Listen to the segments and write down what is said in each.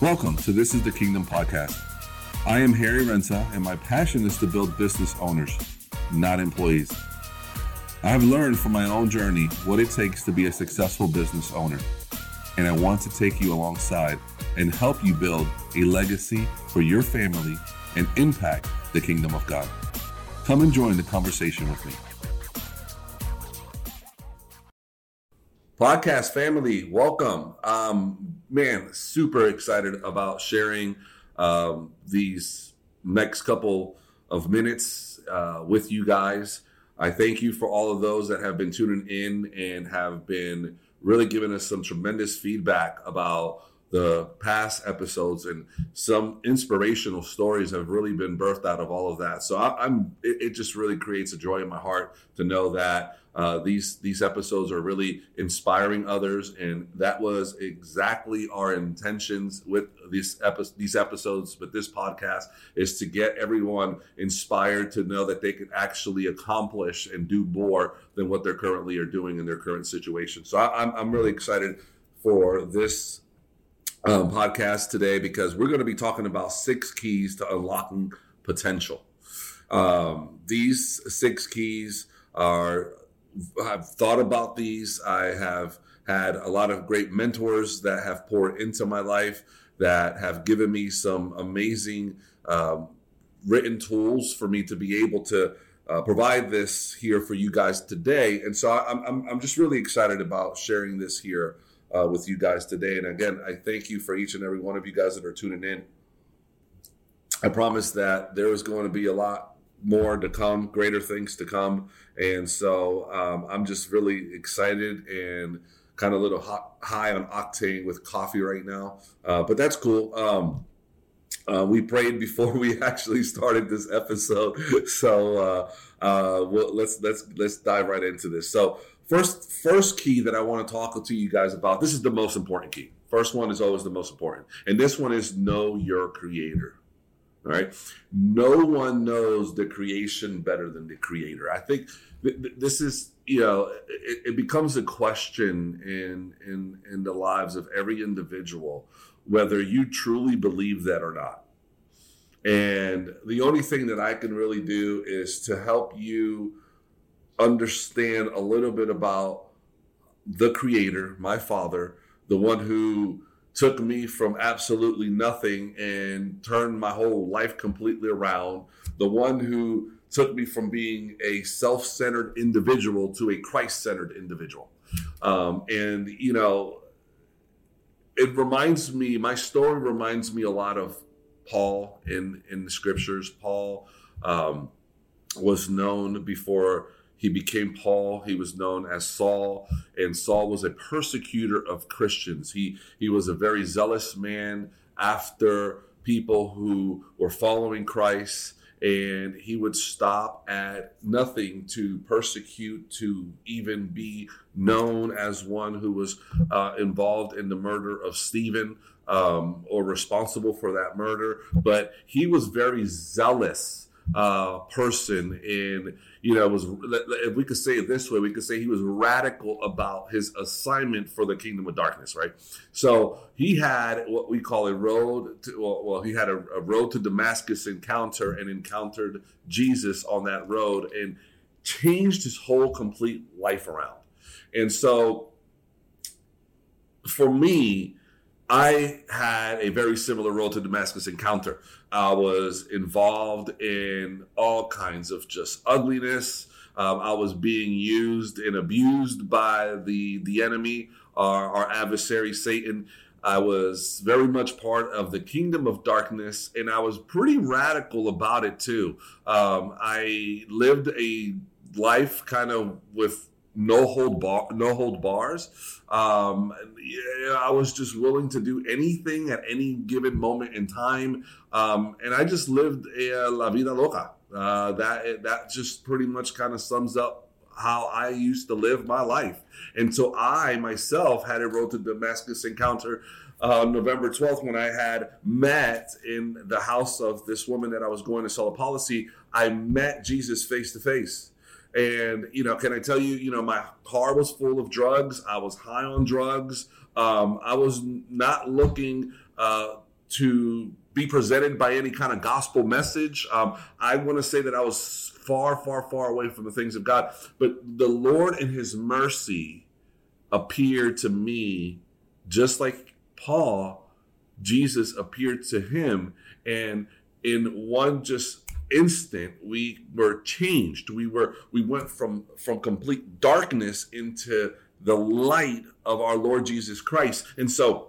Welcome to This is the Kingdom podcast. I am Harry Renta, and my passion is to build business owners, not employees. I have learned from my own journey what it takes to be a successful business owner, and I want to take you alongside and help you build a legacy for your family and impact the kingdom of God. Come and join the conversation with me. Podcast family, welcome. Um, man, super excited about sharing um, these next couple of minutes uh, with you guys. I thank you for all of those that have been tuning in and have been really giving us some tremendous feedback about the past episodes and some inspirational stories have really been birthed out of all of that. So I, am it, it, just really creates a joy in my heart to know that uh, these these episodes are really inspiring others, and that was exactly our intentions with these epi- these episodes. But this podcast is to get everyone inspired to know that they can actually accomplish and do more than what they're currently are doing in their current situation. So I, I'm I'm really excited for this um, podcast today because we're going to be talking about six keys to unlocking potential. Um, these six keys are, I've thought about these. I have had a lot of great mentors that have poured into my life that have given me some amazing um, written tools for me to be able to uh, provide this here for you guys today. And so I'm, I'm, I'm just really excited about sharing this here uh, with you guys today. And again, I thank you for each and every one of you guys that are tuning in. I promise that there is going to be a lot more to come, greater things to come. And so um, I'm just really excited and kind of a little hot, high on octane with coffee right now. Uh, but that's cool. Um, uh, we prayed before we actually started this episode, so uh, uh, well, let's let's let's dive right into this. So First, first key that I want to talk to you guys about. This is the most important key. First one is always the most important, and this one is know your creator. All right, no one knows the creation better than the creator. I think th- th- this is you know it, it becomes a question in in in the lives of every individual whether you truly believe that or not. And the only thing that I can really do is to help you understand a little bit about the creator, my father, the one who took me from absolutely nothing and turned my whole life completely around, the one who took me from being a self centered individual to a Christ centered individual. Um, and, you know, it reminds me, my story reminds me a lot of Paul in, in the scriptures. Paul um, was known before he became Paul. He was known as Saul, and Saul was a persecutor of Christians. He he was a very zealous man after people who were following Christ, and he would stop at nothing to persecute, to even be known as one who was uh, involved in the murder of Stephen um, or responsible for that murder. But he was very zealous uh, person. And you know was if we could say it this way we could say he was radical about his assignment for the kingdom of darkness right? So he had what we call a road to well, well he had a, a road to damascus encounter and encountered jesus on that road and changed his whole complete life around. And so for me I had a very similar road to Damascus encounter. I was involved in all kinds of just ugliness. Um, I was being used and abused by the the enemy, our, our adversary Satan. I was very much part of the kingdom of darkness, and I was pretty radical about it too. Um, I lived a life kind of with no hold bar, no hold bars. Um, yeah, I was just willing to do anything at any given moment in time, um, and I just lived a la vida loca. Uh, that that just pretty much kind of sums up how I used to live my life. And so I myself had a road to Damascus encounter uh, November 12th when I had met in the house of this woman that I was going to sell a policy. I met Jesus face to face. And, you know, can I tell you, you know, my car was full of drugs. I was high on drugs. Um, I was not looking uh, to be presented by any kind of gospel message. Um, I want to say that I was far, far, far away from the things of God. But the Lord, in His mercy, appeared to me just like Paul. Jesus appeared to him, and in one just instant we were changed. We were we went from from complete darkness into the light of our lord jesus christ. And so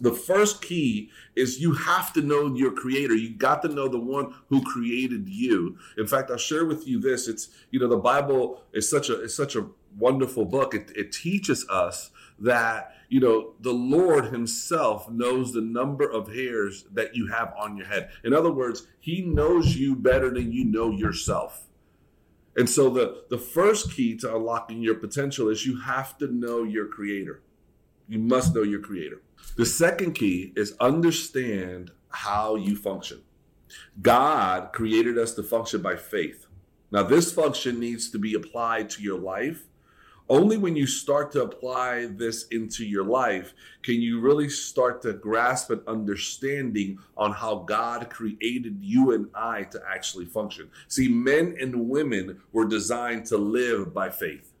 the first key is you have to know your creator. You got to know the one who created you. In fact i'll share with you this. It's you know the bible is such a is such a wonderful book. It, it teaches us that you know the lord himself knows the number of hairs that you have on your head. In other words he knows you better than you know yourself. And so the the first key to unlocking your potential is you have to know your creator. You must know your creator. The second key is understand how you function. God created us to function by faith. Now this function needs to be applied to your life only when you start to apply this into your life can you really start to grasp an understanding on how God created you and I to actually function. See, men and women were designed to live by faith.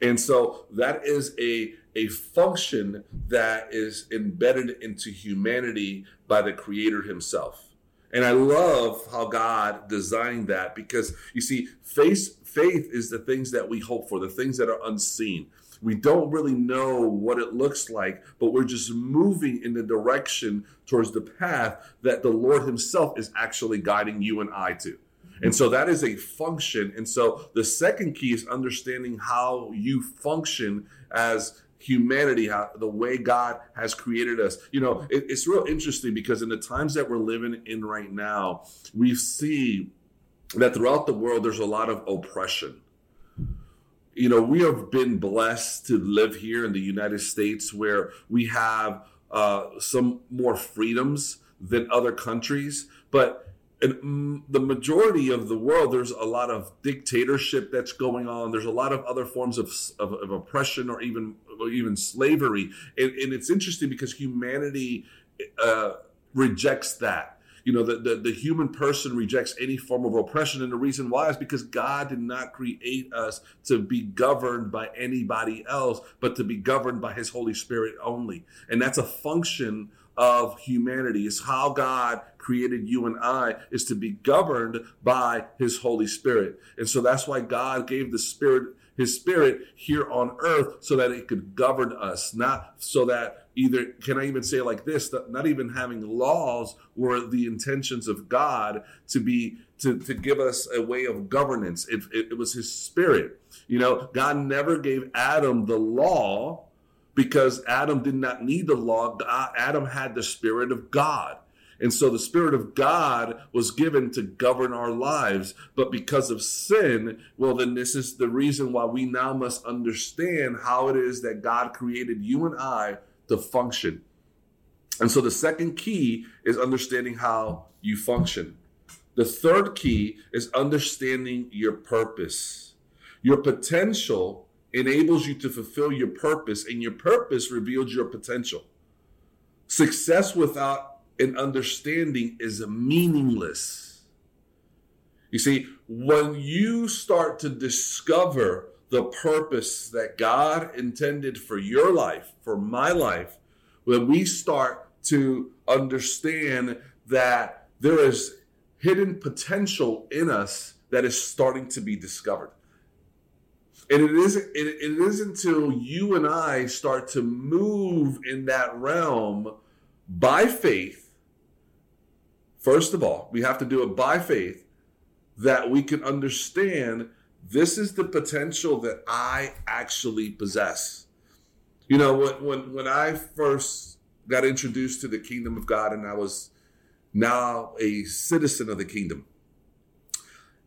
And so that is a a function that is embedded into humanity by the creator himself. And I love how God designed that because you see, faith, faith is the things that we hope for, the things that are unseen. We don't really know what it looks like, but we're just moving in the direction towards the path that the Lord Himself is actually guiding you and I to. And so that is a function. And so the second key is understanding how you function as humanity, how, the way God has created us. You know, it, it's real interesting because in the times that we're living in right now, we see that throughout the world there's a lot of oppression. You know, we have been blessed to live here in the United States where we have uh, some more freedoms than other countries, but in the majority of the world, there's a lot of dictatorship that's going on. There's a lot of other forms of, of, of oppression or even or even slavery, and, and, it's interesting because humanity uh, rejects that. You know, the, the, the human person rejects any form of oppression, and the reason why is because God did not create us to be governed by anybody else, but to be governed by His Holy Spirit only, and that's a function of humanity. is how God created you and I is to be governed by his Holy Spirit. And so that's why God gave the Spirit his spirit here on earth so that it could govern us, not so that either, can I even say like this, that not even having laws were the intentions of God to be, to, to give us a way of governance. It, it, it was his spirit. You know, God never gave Adam the law because Adam did not need the law. Adam had the Spirit of God. And so the Spirit of God was given to govern our lives. But because of sin, well, then this is the reason why we now must understand how it is that God created you and I to function. And so the second key is understanding how you function. The third key is understanding your purpose. Your potential enables you to fulfill your purpose, and your purpose reveals your potential. Success without an understanding is meaningless. You see, when you start to discover the purpose that God intended for your life, for my life, when we start to understand that there is hidden potential in us that is starting to be discovered. And it isn't it, it isn't until you and I start to move in that realm by faith. First of all, we have to do it by faith that we can understand this is the potential that I actually possess. You know, when when when I first got introduced to the kingdom of God and I was now a citizen of the kingdom,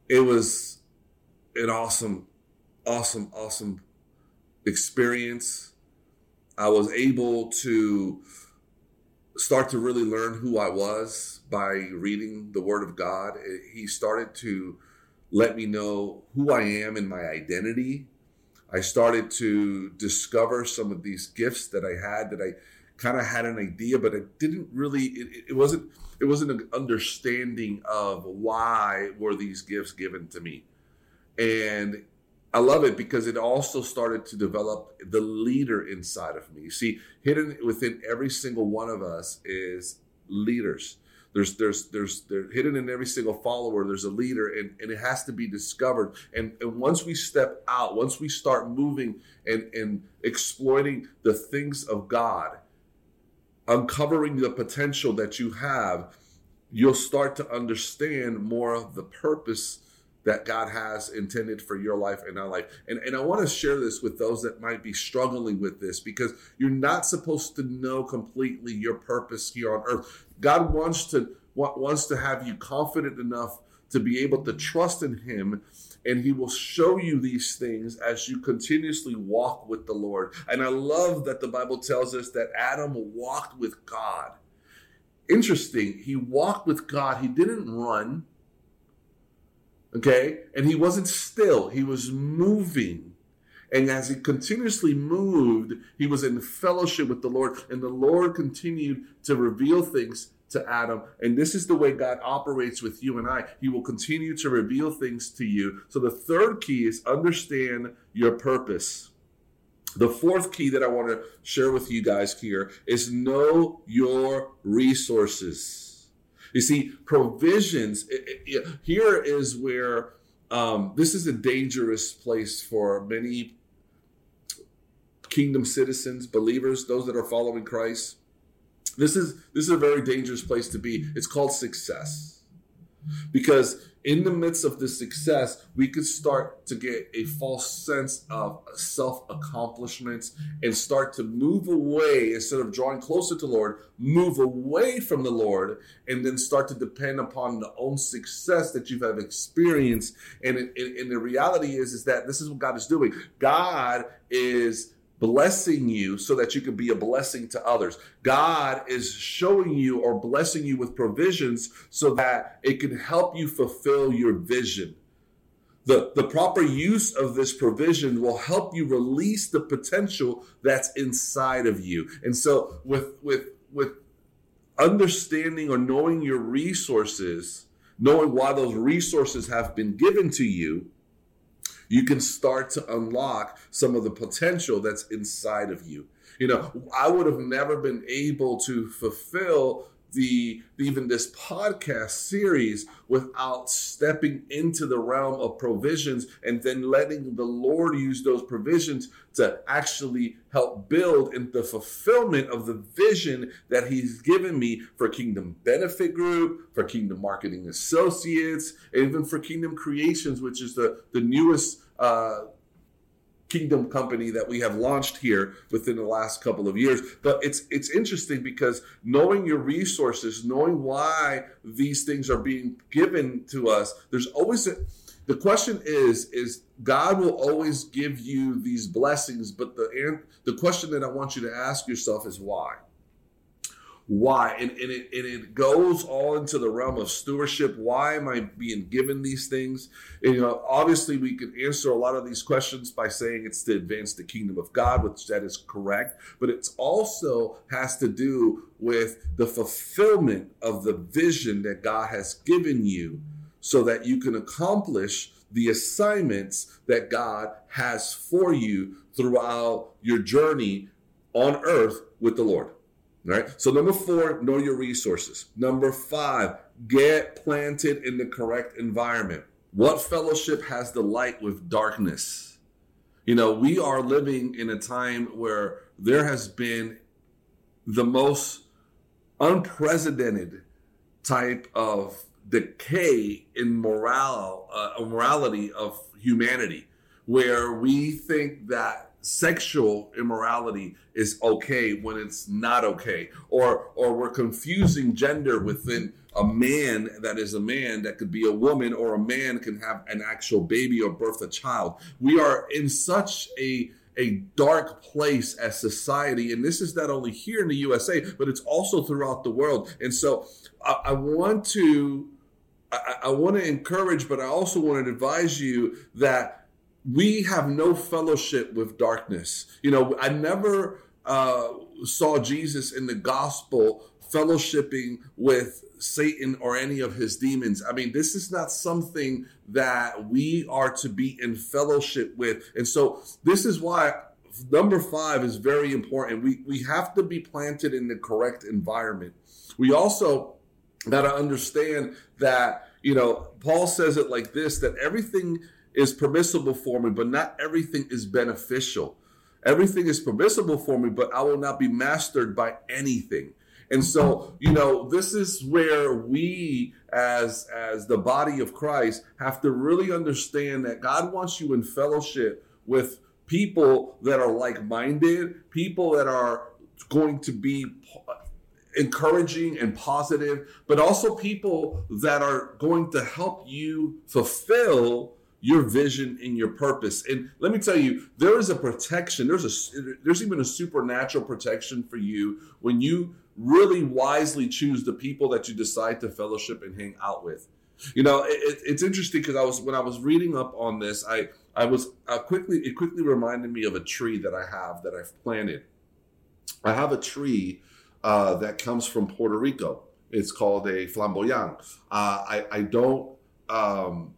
it was an awesome awesome, awesome experience. I was able to start to really learn who I was by reading the Word of God. He started to let me know who I am and my identity. I started to discover some of these gifts that I had that I kind of had an idea, but it didn't really. It, it wasn't. It wasn't an understanding of why were these gifts given to me, and I love it because it also started to develop the leader inside of me. See, hidden within every single one of us is leaders. There's there's there's they're hidden in every single follower. There's a leader, and, and it has to be discovered. And and once we step out, once we start moving and and exploiting the things of God, uncovering the potential that you have, you'll start to understand more of the purpose that God has intended for your life and our life. And, and I want to share this with those that might be struggling with this because you're not supposed to know completely your purpose here on earth. God wants to wants to have you confident enough to be able to trust in him and he will show you these things as you continuously walk with the Lord. And I love that the Bible tells us that Adam walked with God. Interesting, he walked with God. He didn't run. Okay? And he wasn't still, he was moving. And as he continuously moved, he was in fellowship with the Lord, and the Lord continued to reveal things to Adam. And this is the way God operates with you and I. He will continue to reveal things to you. So the third key is understand your purpose. The fourth key that I want to share with you guys here is know your resources. You see, provisions, it, it, here is where um, this is a dangerous place for many kingdom citizens, believers, those that are following Christ. This is this is a very dangerous place to be. It's called success. Because in the midst of this success, we could start to get a false sense of self accomplishments and start to move away instead of drawing closer to Lord, move away from the Lord, and then start to depend upon the own success that you have experienced. And, and the reality is, is that this is what God is doing. God is blessing you so that you can be a blessing to others. God is showing you or blessing you with provisions so that it can help you fulfill your vision. The, the proper use of this provision will help you release the potential that's inside of you. And so with with with understanding or knowing your resources, knowing why those resources have been given to you, you can start to unlock some of the potential that's inside of you. You know, I would have never been able to fulfill the even this podcast series without stepping into the realm of provisions and then letting the Lord use those provisions to actually help build in the fulfillment of the vision that He's given me for Kingdom Benefit Group, for Kingdom Marketing Associates, even for Kingdom Creations, which is the, the newest uh, kingdom company that we have launched here within the last couple of years. But it's it's interesting because knowing your resources knowing why these things are being given to us there's always a the question is is god will always give you these blessings but the the question that i want you to ask yourself is why why and, and, it, and it goes all into the realm of stewardship. Why am i being given these things? And, you know obviously we can answer a lot of these questions by saying it's to advance the kingdom of god which that is correct but it also has to do with the fulfillment of the vision that god has given you so that you can accomplish the assignments that god has for you throughout your journey on earth with the lord right? So number four, know your resources. Number five, get planted in the correct environment. What fellowship has the light with darkness? You know, we are living in a time where there has been the most unprecedented type of decay in morale, uh, morality of humanity, where we think that sexual immorality is okay when it's not okay or or we're confusing gender within a man that is a man that could be a woman or a man can have an actual baby or birth a child. We are in such a a dark place as society and this is not only here in the usa but it's also throughout the world. And so i, I want to I, I want to encourage but i also want to advise you that we have no fellowship with darkness. You know, I never uh, saw Jesus in the gospel fellowshipping with Satan or any of his demons. I mean, this is not something that we are to be in fellowship with. And so, this is why number five is very important. We, we have to be planted in the correct environment. We also got to understand that, you know, Paul says it like this that everything is permissible for me, but not everything is beneficial. Everything is permissible for me, but I will not be mastered by anything. And so, you know, this is where we as as the body of Christ have to really understand that God wants you in fellowship with people that are like-minded, people that are going to be encouraging and positive, but also people that are going to help you fulfill your vision and your purpose. And let me tell you, there is a protection. There's a there's even a supernatural protection for you when you really wisely choose the people that you decide to fellowship and hang out with. You know, it, it's interesting because I was when I was reading up on this, I I was uh, quickly it quickly reminded me of a tree that I have that I've planted. I have a tree uh, that comes from Puerto Rico. It's called a flamboyant. Uh, I I don't. Um,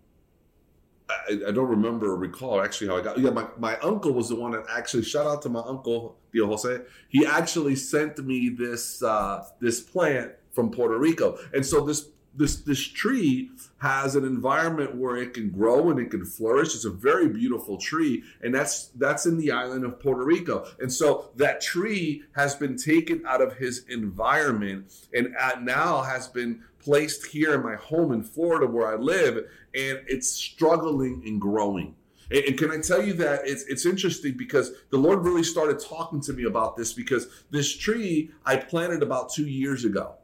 I, I, don't remember or recall actually how I got. Yeah, my, my uncle was the one that actually. Shout out to my uncle Dio Jose. He actually sent me this uh, this plant from Puerto Rico, and so this this this tree has an environment where it can grow and it can flourish. It's a very beautiful tree, and that's that's in the island of Puerto Rico. And so that tree has been taken out of his environment and now has been placed here in my home in Florida where I live, and it's struggling and growing. And, can I tell you that it's it's interesting because the Lord really started talking to me about this because this tree I planted about two years ago.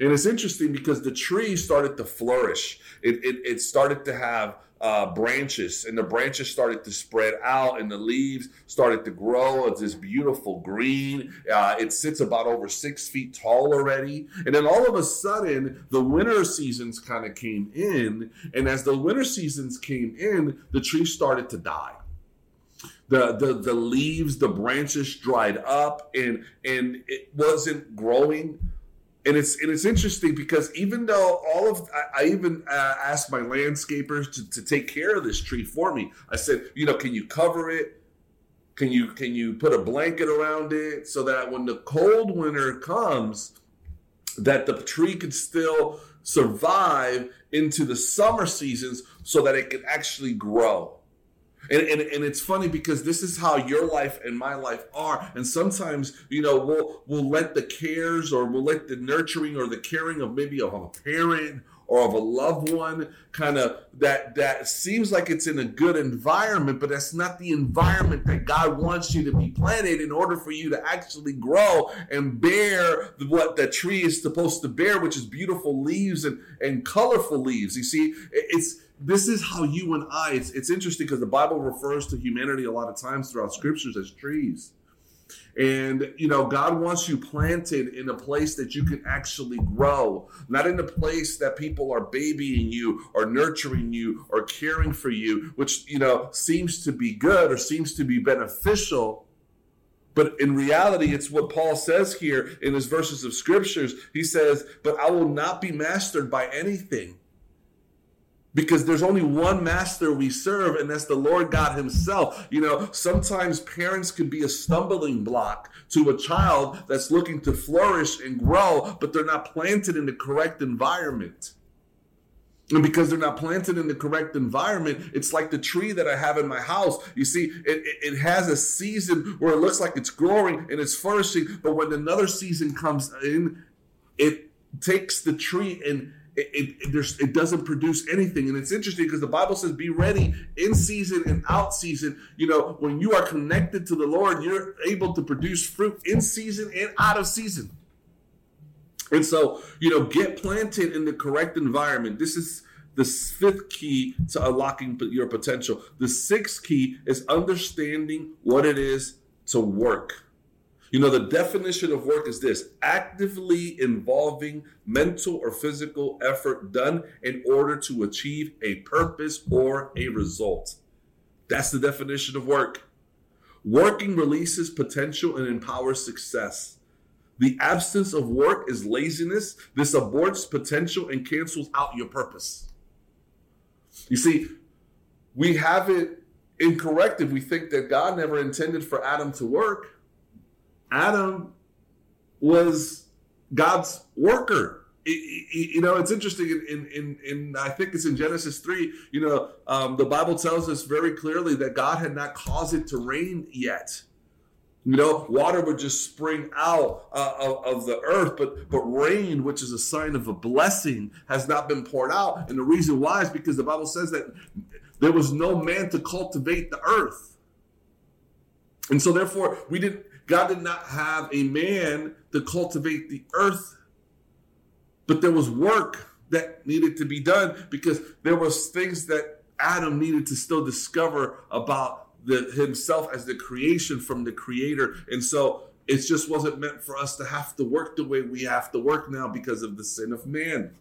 And it's interesting because the tree started to flourish. It, it, it started to have uh, branches, and the branches started to spread out, and the leaves started to grow. It's this beautiful green. Uh, it sits about over six feet tall already. And then all of a sudden, the winter seasons kind of came in. And as the winter seasons came in, the tree started to die. The, the the leaves, the branches dried up, and and it wasn't growing and it's and it's interesting because even though all of I, I even uh, asked my landscapers to, to take care of this tree for me. I said, you know, can you cover it? Can you can you put a blanket around it so that when the cold winter comes, that the tree could still survive into the summer seasons so that it can actually grow. And, and, and it's funny because this is how your life and my life are. And sometimes, you know, we'll we'll let the cares or we'll let the nurturing or the caring of maybe of a parent or of a loved one kind of that that seems like it's in a good environment but that's not the environment that god wants you to be planted in order for you to actually grow and bear what the tree is supposed to bear which is beautiful leaves and and colorful leaves you see it's this is how you and I, it's, it's interesting because the Bible refers to humanity a lot of times throughout scriptures as trees. And, you know, God wants you planted in a place that you can actually grow, not in a place that people are babying you or nurturing you or caring for you, which, you know, seems to be good or seems to be beneficial. But in reality, it's what Paul says here in his verses of scriptures. He says, But I will not be mastered by anything because there's only one master we serve, and that's the Lord God Himself. You know, sometimes parents could be a stumbling block to a child that's looking to flourish and grow, but they're not planted in the correct environment. And because they're not planted in the correct environment, it's like the tree that I have in my house. You see, it, it, it, has a season where it looks like it's growing and it's flourishing, but when another season comes in, it takes the tree and it, it, it, doesn't produce anything. And it's interesting because the Bible says, be ready in season and out season. You know, when you are connected to the Lord, you're able to produce fruit in season and out of season. And so, you know, get planted in the correct environment. This is the fifth key to unlocking your potential. The sixth key is understanding what it is to work. You know, the definition of work is this actively involving mental or physical effort done in order to achieve a purpose or a result. That's the definition of work. Working releases potential and empowers success. The absence of work is laziness. This aborts potential and cancels out your purpose. You see, we have it incorrect if we think that God never intended for Adam to work. Adam was God's worker. you know, it's interesting. In, in, in, I think it's in Genesis three. You know, um, the Bible tells us very clearly that God had not caused it to rain yet. You know, water would just spring out uh, of, of, the earth, but but rain, which is a sign of a blessing, has not been poured out. And the reason why is because the Bible says that there was no man to cultivate the earth, and so therefore we didn't. God did not have a man to cultivate the earth, but there was work that needed to be done because there was things that Adam needed to still discover about the, himself as the creation from the creator. And so it just wasn't meant for us to have to work the way we have to work now because of the sin of man.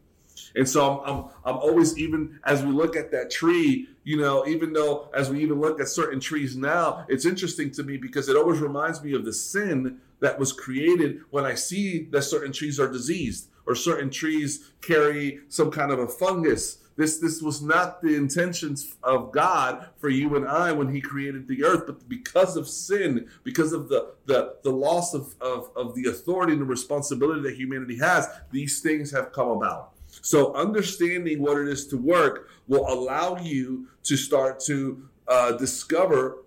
And so I'm, I'm, I'm always, even as we look at that tree, you know, even though as we even look at certain trees now, it's interesting to me because it always reminds me of the sin that was created when I see that certain trees are diseased or certain trees carry some kind of a fungus this this was not the intentions of God for you and I when He created the earth, but because of sin, because of the the, the loss of, of, of the authority and the responsibility that humanity has, these things have come about. So understanding what it is to work will allow you to start to uh, discover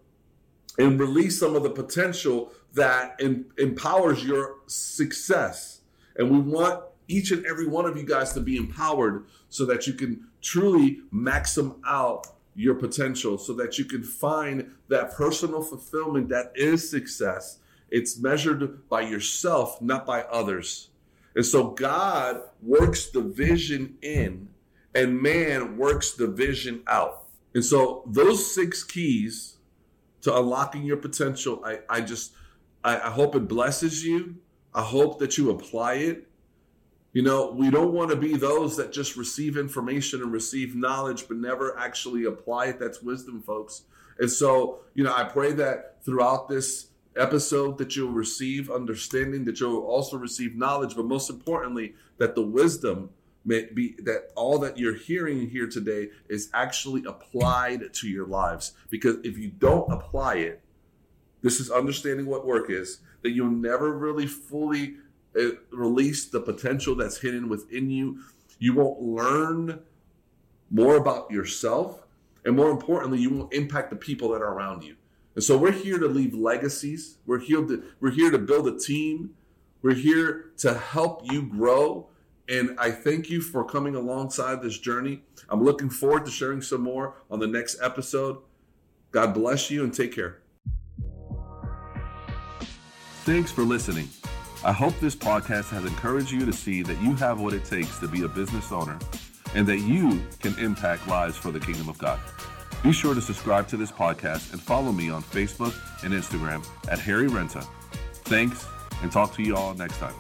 and release some of the potential that em- empowers your success. And we want each and every one of you guys to be empowered so that you can truly maxim out your potential so that you can find that personal fulfillment that is success. It's measured by yourself, not by others. And so God works the vision in and man works the vision out. And so those six keys to unlocking your potential, I, I just I, I hope it blesses you. I hope that you apply it. You know, we don't want to be those that just receive information and receive knowledge, but never actually apply it. That's wisdom, folks. And so, you know, I pray that throughout this episode that you'll receive understanding, that you'll also receive knowledge, but most importantly, that the wisdom may be that all that you're hearing here today is actually applied to your lives. Because if you don't apply it, this is understanding what work is, that you'll never really fully eh, release the potential that's hidden within you. You won't learn more about yourself. And more importantly, you won't impact the people that are around you. And so we're here to leave legacies. We're here to, we're here to build a team. We're here to help you grow. And I thank you for coming alongside this journey. I'm looking forward to sharing some more on the next episode. God bless you and take care. Thanks for listening. I hope this podcast has encouraged you to see that you have what it takes to be a business owner and that you can impact lives for the kingdom of God. Be sure to subscribe to this podcast and follow me on Facebook and Instagram at Harry Renta. Thanks, and talk to you all next time.